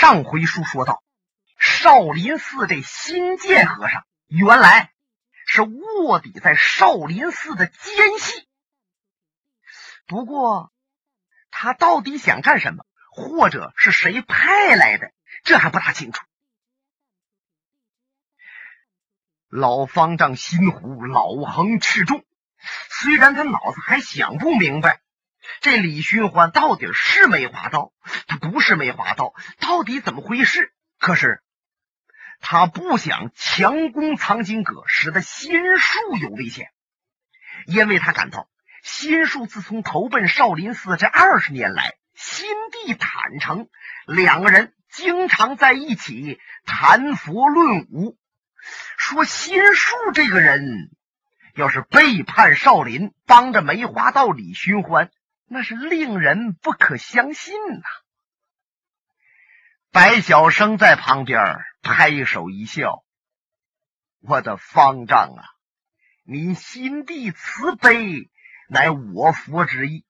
上回书说到，少林寺这新建和尚原来是卧底在少林寺的奸细，不过他到底想干什么，或者是谁派来的，这还不大清楚。老方丈心湖老横持重，虽然他脑子还想不明白。这李寻欢到底是梅花道，他不是梅花道，到底怎么回事？可是他不想强攻藏经阁，使得心术有危险，因为他感到心术自从投奔少林寺这二十年来，心地坦诚，两个人经常在一起谈佛论武。说心术这个人要是背叛少林，帮着梅花道李寻欢。那是令人不可相信呐！白晓生在旁边拍手一笑：“我的方丈啊，你心地慈悲，乃我佛之意。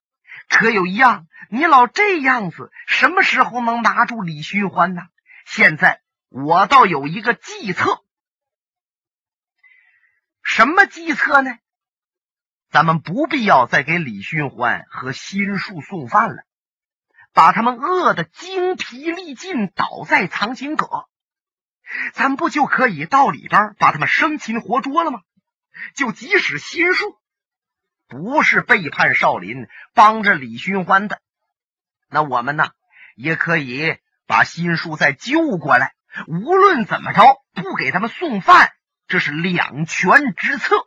可有一样，你老这样子，什么时候能拿住李寻欢呢？现在我倒有一个计策。什么计策呢？”咱们不必要再给李寻欢和心术送饭了，把他们饿得精疲力尽，倒在藏经阁，咱不就可以到里边把他们生擒活捉了吗？就即使心术不是背叛少林，帮着李寻欢的，那我们呢也可以把心术再救过来。无论怎么着，不给他们送饭，这是两全之策。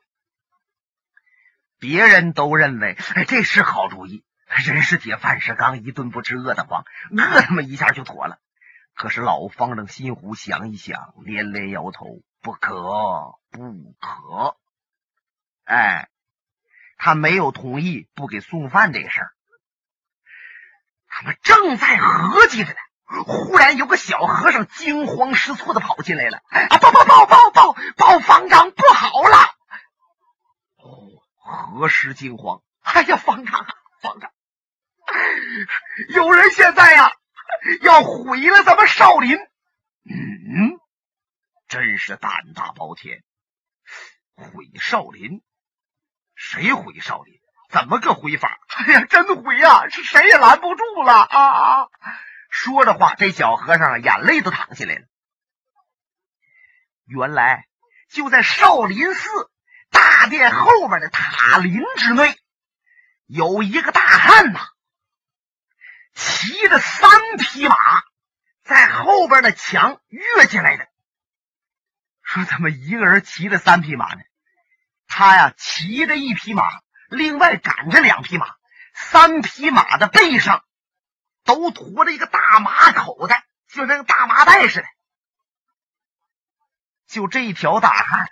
别人都认为，哎，这是好主意。人是铁，饭是钢，一顿不吃饿得慌，饿他妈一下就妥了。可是老方丈心湖想一想，连连摇头：“不可，不可。”哎，他没有同意不给送饭这事儿。他们正在合计着呢，忽然有个小和尚惊慌失措的跑进来了：“啊，报报报报报报，方丈不好了！”何时惊慌？哎呀，方丈啊，方丈，有人现在呀要毁了咱们少林。嗯，真是胆大包天，毁少林？谁毁少林？怎么个毁法？哎呀，真毁呀！是谁也拦不住了啊！说着话，这小和尚眼泪都淌下来了。原来就在少林寺。大殿后面的塔林之内，有一个大汉呐，骑着三匹马，在后边的墙跃进来的。说怎么一个人骑着三匹马呢？他呀，骑着一匹马，另外赶着两匹马，三匹马的背上都驮着一个大马口袋，就跟个大麻袋似的。就这一条大汉。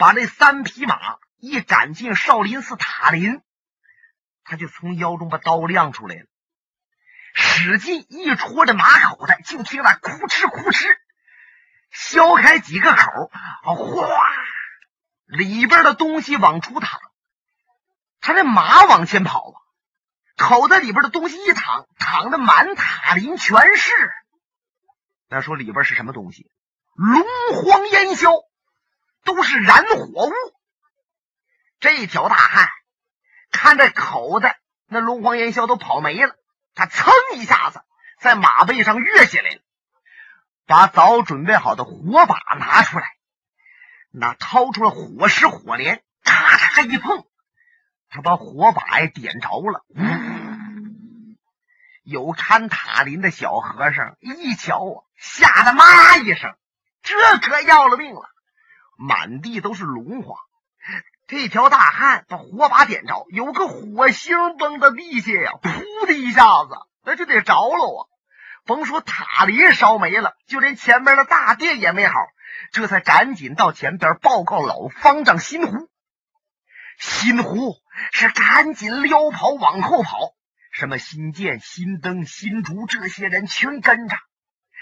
把那三匹马一赶进少林寺塔林，他就从腰中把刀亮出来了，使劲一戳这马口袋，就听那哭哧哭哧，削开几个口，哗，里边的东西往出淌。他这马往前跑啊，口袋里边的东西一淌，淌的满塔林全是。那说里边是什么东西？龙黄烟硝。都是燃火物。这条大汉看这口袋，那龙黄烟硝都跑没了，他噌一下子在马背上跃下来了，把早准备好的火把拿出来，那掏出了火石火镰，咔嚓一碰，他把火把也点着了。有看塔林的小和尚一瞧啊，吓得妈一声，这可要了命了。满地都是龙花，这条大汉把火把点着，有个火星崩到地下呀，噗的一下子，那就得着了啊！甭说塔林烧没了，就连前面的大殿也没好，这才赶紧到前边报告老方丈心湖。心湖是赶紧撩跑往后跑，什么新建、新登、新竹这些人全跟着。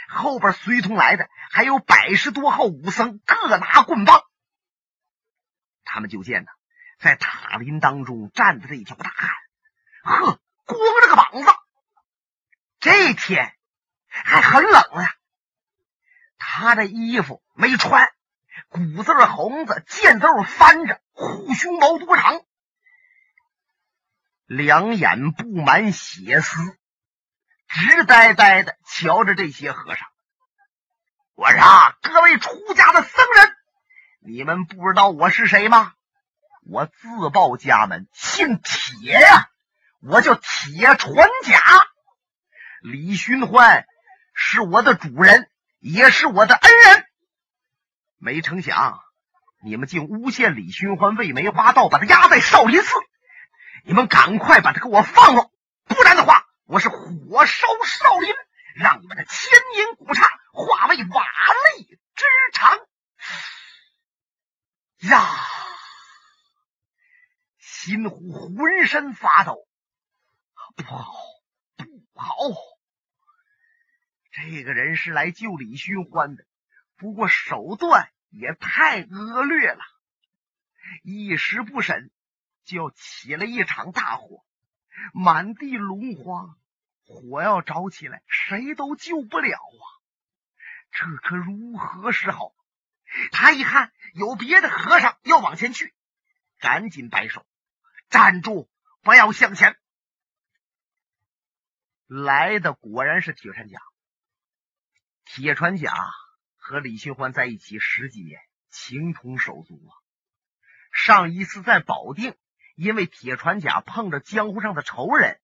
后边随同来的还有百十多号武僧，各拿棍棒。他们就见呢，在塔林当中站着这一条大汉，呵，光着个膀子。这天还很冷啊。他的衣服没穿，骨字红子，箭头翻着，护胸毛多长，两眼布满血丝，直呆呆的瞧着这些和尚。我说：“各位出家的僧人，你们不知道我是谁吗？我自报家门，姓铁呀，我叫铁传甲。李寻欢是我的主人，也是我的恩人。没成想，你们竟诬陷李寻欢为梅花道，把他押在少林寺。你们赶快把他给我放了，不然的话，我是火烧少林，让你们的千年古刹。”化为瓦砾之场呀！新虎浑身发抖，不好，不好！这个人是来救李寻欢的，不过手段也太恶劣了。一时不慎，就起了一场大火，满地龙荒。火要着起来，谁都救不了啊！这可如何是好？他一看有别的和尚要往前去，赶紧摆手：“站住，不要向前！”来的果然是铁传甲。铁船甲和李寻欢在一起十几年，情同手足啊。上一次在保定，因为铁船甲碰着江湖上的仇人，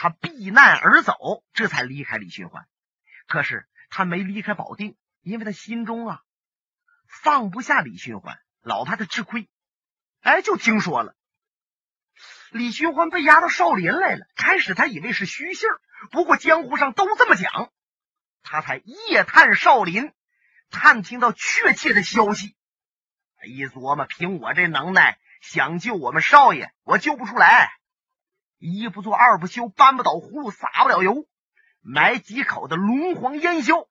他避难而走，这才离开李寻欢。可是。他没离开保定，因为他心中啊放不下李寻欢，老怕他吃亏。哎，就听说了李寻欢被押到少林来了。开始他以为是虚信儿，不过江湖上都这么讲，他才夜探少林，探听到确切的消息。一琢磨，凭我这能耐，想救我们少爷，我救不出来。一不做二不休，搬不倒葫芦撒不了油。买几口的龙黄烟硝，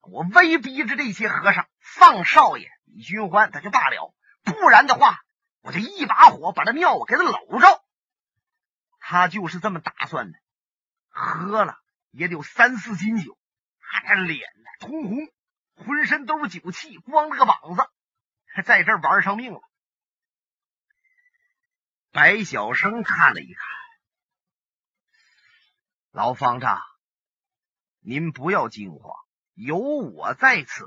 我威逼着这些和尚放少爷李寻欢，他就罢了；不然的话，我就一把火把这庙给他搂着。他就是这么打算的。喝了也得有三四斤酒，他这脸呢通红，浑身都是酒气，光着个膀子，在这玩上命了。白小生看了一看，老方丈。您不要惊慌，有我在此。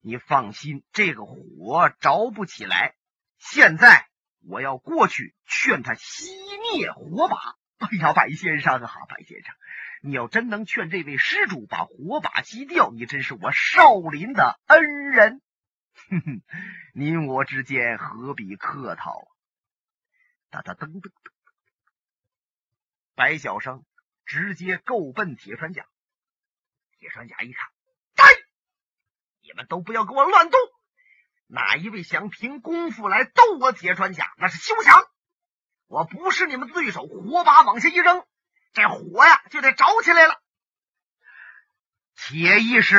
你放心，这个火着不起来。现在我要过去劝他熄灭火把。哎呀，白先生啊，白先生，你要真能劝这位施主把火把熄掉，你真是我少林的恩人。哼哼，您我之间何必客套啊？哒哒噔噔噔，白小生。直接够奔铁船甲，铁船甲一看，呆，你们都不要给我乱动！哪一位想凭功夫来斗我铁船甲，那是休想！我不是你们对手，火把往下一扔，这火呀就得着起来了。铁义是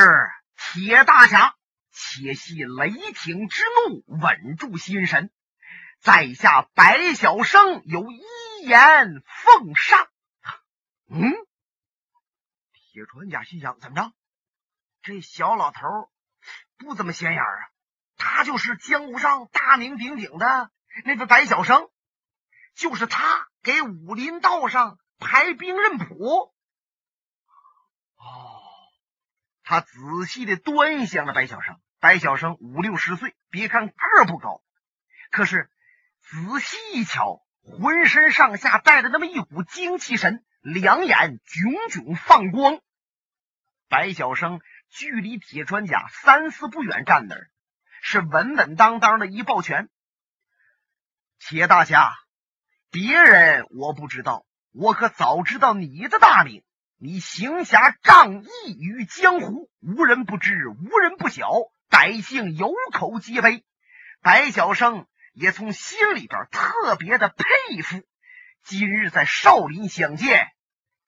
铁大侠，且系雷霆之怒，稳住心神。在下白小生有一言奉上。嗯，铁船甲心想：怎么着？这小老头不怎么显眼啊！他就是江湖上大名鼎鼎的那个白小生，就是他给武林道上排兵刃谱。哦，他仔细的端详了白小生。白小生五六十岁，别看个不高，可是仔细一瞧，浑身上下带着那么一股精气神。两眼炯炯放光，白小生距离铁穿甲三四步远站那儿，是稳稳当当的一抱拳。铁大侠，别人我不知道，我可早知道你的大名。你行侠仗义于江湖，无人不知，无人不晓，百姓有口皆碑。白小生也从心里边特别的佩服。今日在少林相见，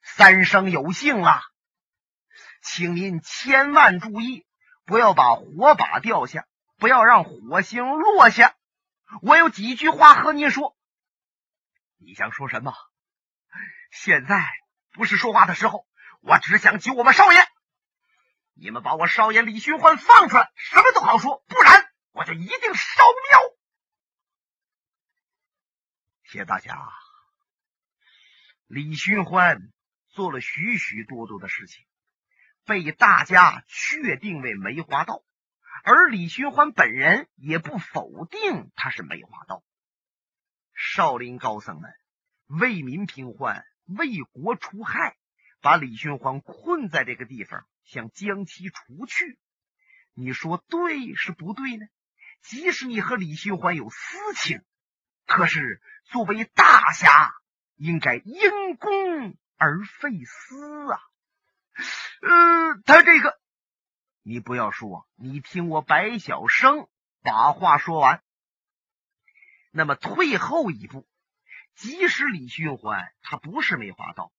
三生有幸啊，请您千万注意，不要把火把掉下，不要让火星落下。我有几句话和您说，你想说什么？现在不是说话的时候，我只想救我们少爷。你们把我少爷李寻欢放出来，什么都好说；不然，我就一定烧庙。谢大侠，李寻欢做了许许多多的事情，被大家确定为梅花道，而李寻欢本人也不否定他是梅花道。少林高僧们为民平患，为国除害，把李寻欢困在这个地方。想将其除去，你说对是不对呢？即使你和李寻欢有私情，可是作为大侠，应该因公而废私啊。呃，他这个，你不要说，你听我白小生把话说完。那么退后一步，即使李寻欢他不是梅花道，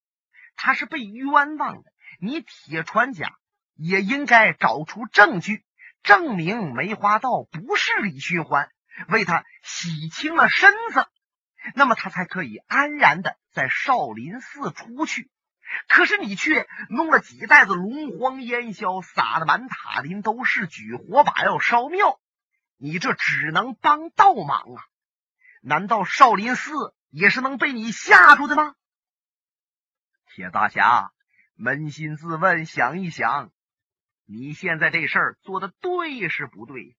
他是被冤枉的。你铁船甲也应该找出证据，证明梅花道不是李寻欢，为他洗清了身子，那么他才可以安然的在少林寺出去。可是你却弄了几袋子龙黄烟硝，撒的满塔林都是，举火把要烧庙，你这只能帮倒忙啊！难道少林寺也是能被你吓住的吗？铁大侠。扪心自问，想一想，你现在这事儿做的对是不对？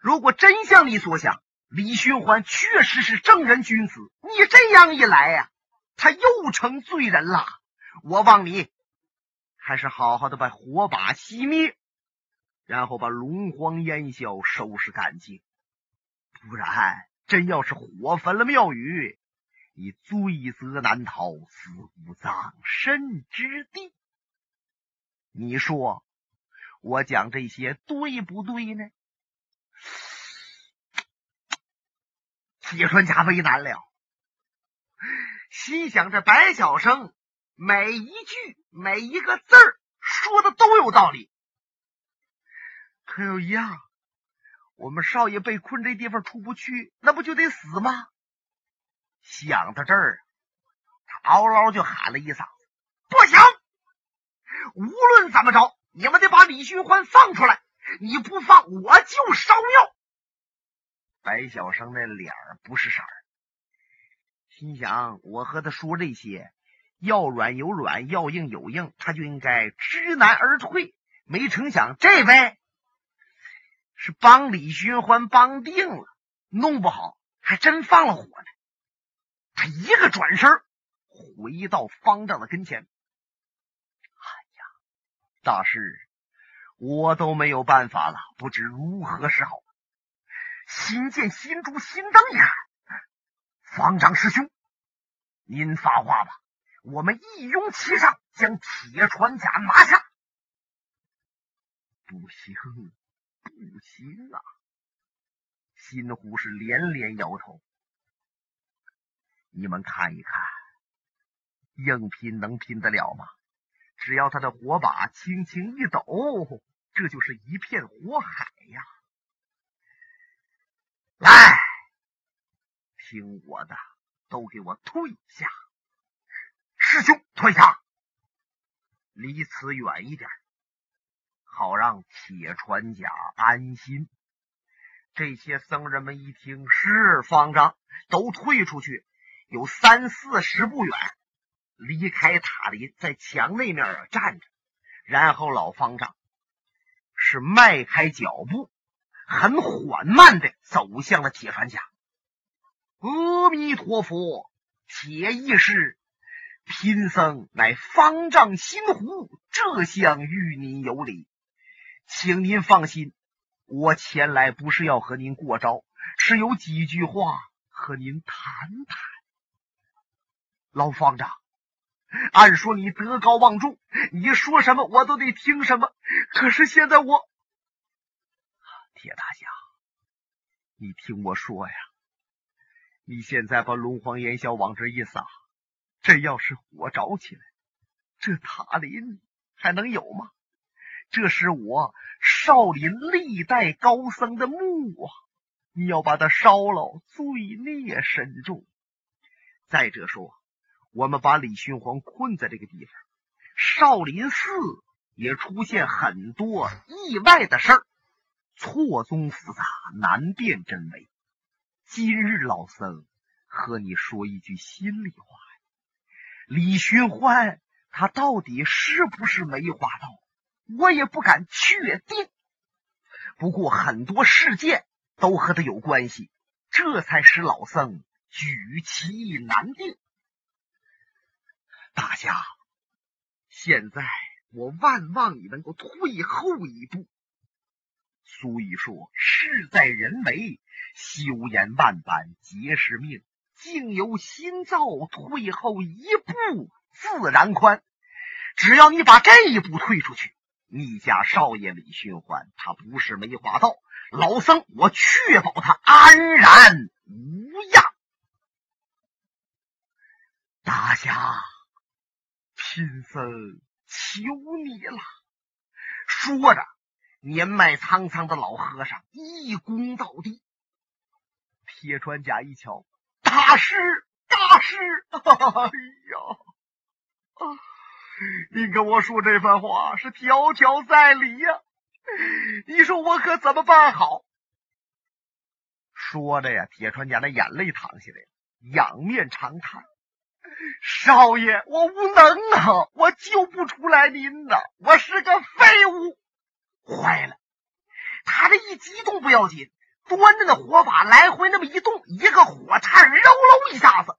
如果真像你所想，李寻欢确实是正人君子，你这样一来呀，他又成罪人了。我望你还是好好的把火把熄灭，然后把龙荒烟硝收拾干净，不然真要是火焚了庙宇。你罪责难逃，死无葬身之地。你说我讲这些对不对呢？铁川家为难了，心想这白小生每一句每一个字儿说的都有道理，可有一样，我们少爷被困这地方出不去，那不就得死吗？想到这儿，他嗷嗷就喊了一嗓子：“不行！无论怎么着，你们得把李寻欢放出来！你不放，我就烧庙！”白小生那脸儿不是色儿，心想：我和他说这些，要软有软，要硬有硬，他就应该知难而退。没成想，这位是帮李寻欢帮定了，弄不好还真放了火呢。他一个转身，回到方丈的跟前。哎呀，大师，我都没有办法了，不知如何是好。新见新珠新灯一看，方丈师兄，您发话吧，我们一拥其上，将铁船甲拿下。不行，不行啊！新湖是连连摇头。你们看一看，硬拼能拼得了吗？只要他的火把轻轻一抖，这就是一片火海呀！来，听我的，都给我退下！师兄，退下，离此远一点，好让铁船甲安心。这些僧人们一听是方丈，都退出去。有三四十步远，离开塔林，在墙那面站着。然后老方丈是迈开脚步，很缓慢的走向了铁船下。阿弥陀佛，铁义士，贫僧乃方丈心湖，这厢与您有礼，请您放心，我前来不是要和您过招，是有几句话和您谈谈。老方丈，按说你德高望重，你说什么我都得听什么。可是现在我，铁大侠，你听我说呀，你现在把龙皇烟硝往这一撒，这要是火着起来，这塔林还能有吗？这是我少林历代高僧的墓啊！你要把它烧了，罪孽深重。再者说。我们把李寻欢困在这个地方，少林寺也出现很多意外的事儿，错综复杂，难辨真伪。今日老僧和你说一句心里话呀，李寻欢他到底是不是梅花道，我也不敢确定。不过很多事件都和他有关系，这才使老僧举棋难定。大侠，现在我万望你能够退后一步。所以说：“事在人为，修言万般皆是命。”境由心造，退后一步自然宽。只要你把这一步退出去。你家少爷李寻欢，他不是梅花道老僧，我确保他安然无恙。大侠，贫僧求你了。说着，年迈苍苍的老和尚一躬到地。铁川甲一瞧，大师，大师，哎呀！啊您跟我说这番话是条条在理呀，你说我可怎么办好？说着呀，铁川甲的眼泪淌下来了，仰面长叹：“少爷，我无能啊，我救不出来您呐，我是个废物。”坏了，他这一激动不要紧，端着那火把来回那么一动，一个火炭揉揉一下子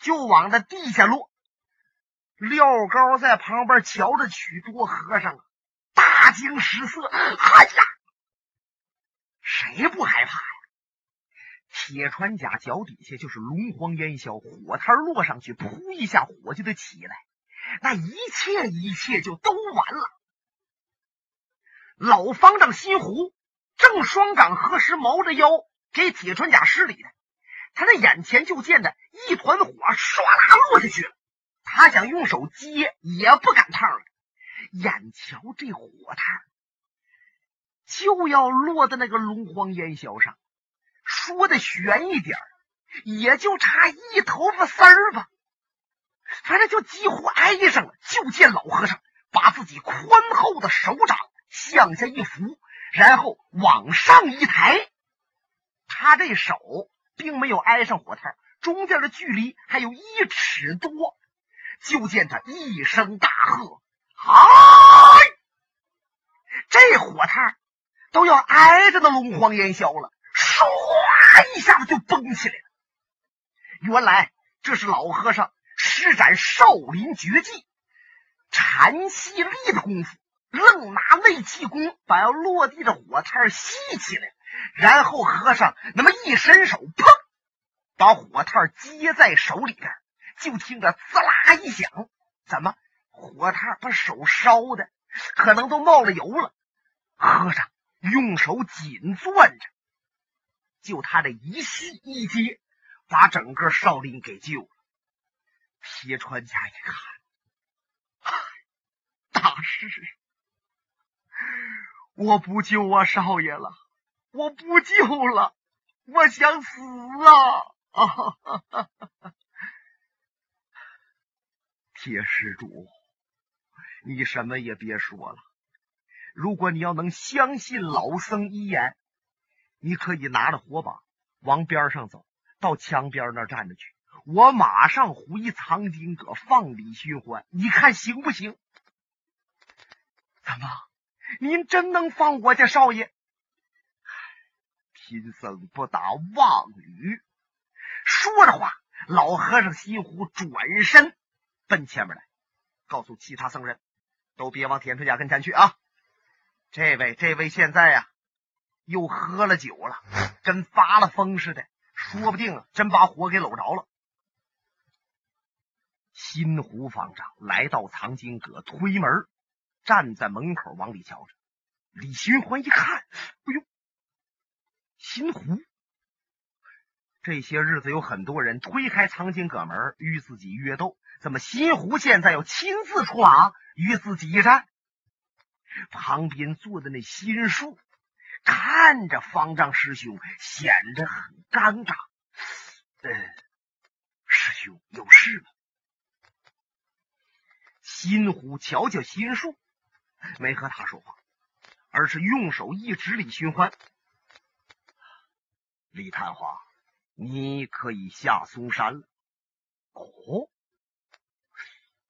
就往那地下落。廖高在旁边瞧着，许多和尚，大惊失色。哎呀，谁不害怕呀？铁船甲脚底下就是龙皇烟硝，火炭落上去，噗一下，火就得起来，那一切一切就都完了。老方丈心湖正双掌合十，毛着腰给铁船甲施礼呢，他那眼前就见的一团火唰啦落下去了。他想用手接，也不赶趟了。眼瞧这火炭就要落在那个龙荒烟霄上，说的悬一点也就差一头发丝儿吧。反正就几乎挨上了。就见老和尚把自己宽厚的手掌向下一扶，然后往上一抬，他这手并没有挨上火炭，中间的距离还有一尺多。就见他一声大喝：“嗨！”这火炭都要挨着那龙黄烟霄了，唰一下子就崩起来了。原来这是老和尚施展少林绝技——禅息力的功夫，愣拿内气功把要落地的火炭吸起来，然后和尚那么一伸手，砰，把火炭接在手里边。就听着滋啦一响，怎么火炭把手烧的可能都冒了油了？和尚用手紧攥着，就他这一吸一接，把整个少林给救了。铁川家一看，大师，我不救我少爷了，我不救了，我想死啊！铁施主，你什么也别说了。如果你要能相信老僧一言，你可以拿着火把往边上走，到墙边那站着去。我马上回藏经阁放李寻欢，你看行不行？怎么，您真能放我家少爷？贫僧不打妄语。说着话，老和尚西湖转身。奔前面来，告诉其他僧人，都别往铁川家跟前去啊！这位，这位现在呀，又喝了酒了，跟发了疯似的，说不定啊，真把火给搂着了。新湖方丈来到藏经阁，推门站在门口往里瞧着。李寻欢一看，哎呦，新湖！这些日子有很多人推开藏经阁门与自己约斗。怎么新湖现在要亲自出马与自己一战？旁边坐的那心树看着方丈师兄，显得很尴尬。嗯，师兄有事吗？新虎瞧瞧心术，没和他说话，而是用手一指李寻欢：“李探花，你可以下嵩山了。”哦，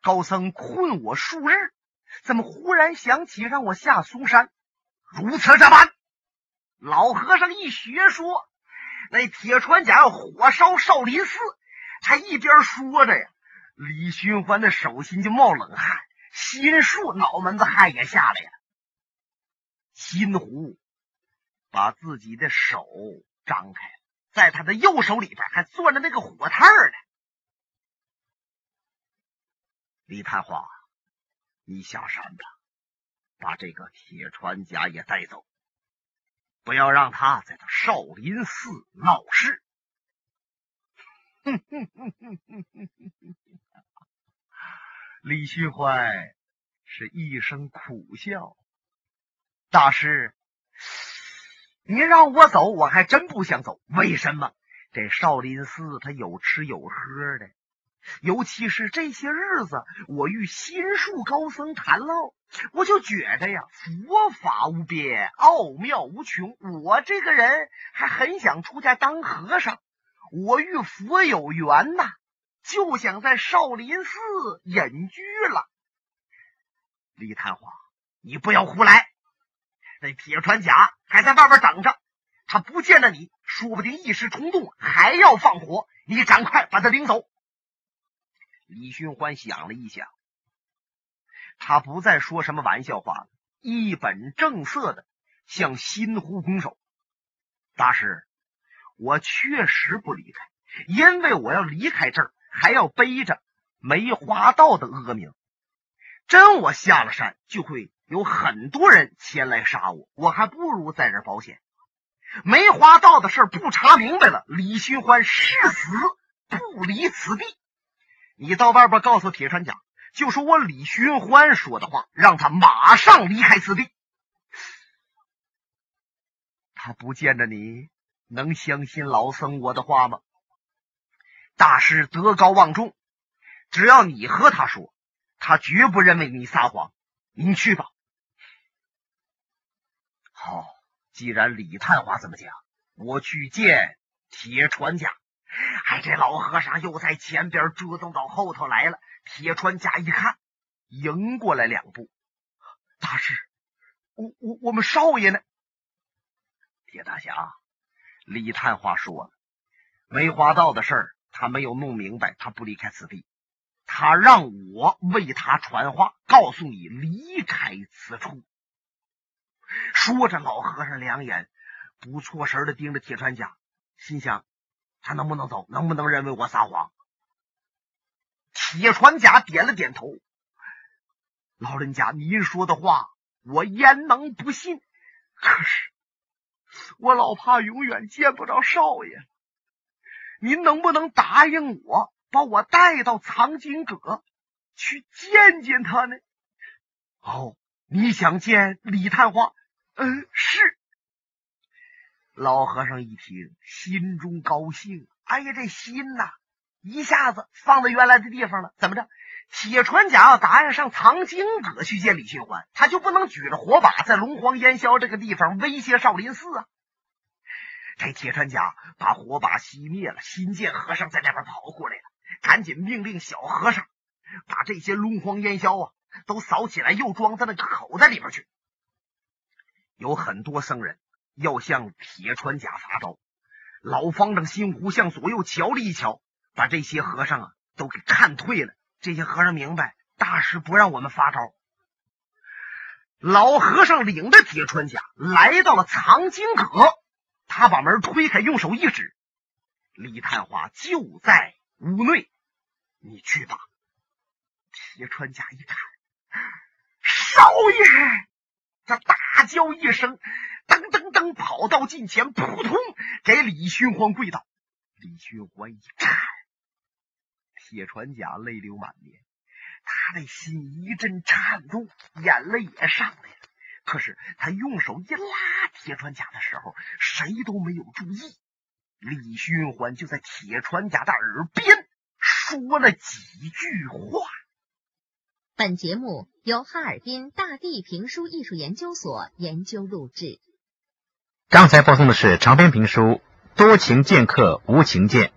高僧困我数日，怎么忽然想起让我下嵩山？如此这般，老和尚一学说，那铁船甲要火烧少林寺，他一边说着呀，李寻欢的手心就冒冷汗，心术脑门子汗也下来了。心湖把自己的手张开，在他的右手里边还攥着那个火炭呢。李探花，你下山吧，把这个铁船甲也带走，不要让他在这少林寺闹事。哼哼哼哼哼哼哼哼！李寻欢是一声苦笑。大师，你让我走，我还真不想走。为什么？这少林寺他有吃有喝的。尤其是这些日子，我与心术高僧谈唠，我就觉得呀，佛法无边，奥妙无穷。我这个人还很想出家当和尚，我与佛有缘呐，就想在少林寺隐居了。李探花，你不要胡来！那铁船甲还在外边等着，他不见了你，说不定一时冲动还要放火。你赶快把他领走。李寻欢想了一想，他不再说什么玩笑话了，一本正色的向新湖拱手：“大师，我确实不离开，因为我要离开这儿，还要背着梅花道的恶名。真我下了山，就会有很多人前来杀我，我还不如在这保险。梅花道的事不查明白了，李寻欢誓死不离此地。”你到外边告诉铁川甲，就说我李寻欢说的话，让他马上离开此地。他不见着你，能相信老僧我的话吗？大师德高望重，只要你和他说，他绝不认为你撒谎。你去吧。好，既然李探花这么讲，我去见铁船家。哎，这老和尚又在前边折腾到后头来了。铁船家一看，迎过来两步。大师，我我我们少爷呢？铁大侠，李探花说了，梅花道的事儿他没有弄明白，他不离开此地。他让我为他传话，告诉你离开此处。说着，老和尚两眼不错神的盯着铁船甲，心想。他能不能走？能不能认为我撒谎？铁船甲点了点头。老人家，您说的话我焉能不信？可是我老怕永远见不着少爷。您能不能答应我，把我带到藏经阁去见见他呢？哦，你想见李探花？嗯，是。老和尚一听，心中高兴。哎呀，这心呐，一下子放在原来的地方了。怎么着？铁船甲要答应上藏经阁去见李寻欢，他就不能举着火把在龙皇烟霄这个地方威胁少林寺啊！这铁船甲把火把熄灭了，新见和尚在那边跑过来了，赶紧命令小和尚把这些龙皇烟硝啊都扫起来，又装在那个口袋里边去。有很多僧人。要向铁船甲发招，老方丈心湖向左右瞧了一瞧，把这些和尚啊都给看退了。这些和尚明白大师不让我们发招。老和尚领着铁船甲来到了藏经阁，他把门推开，用手一指：“李探花就在屋内，你去吧。”铁船甲一看，少爷，他大叫一声。噔噔噔，跑到近前，扑通给李寻欢跪倒。李寻欢一看，铁船甲泪流满面，他的心一阵颤动，眼泪也上来了。可是他用手一拉铁船甲的时候，谁都没有注意。李寻欢就在铁船甲的耳边说了几句话。本节目由哈尔滨大地评书艺术研究所研究录制。刚才播送的是长篇评书《多情剑客无情剑》，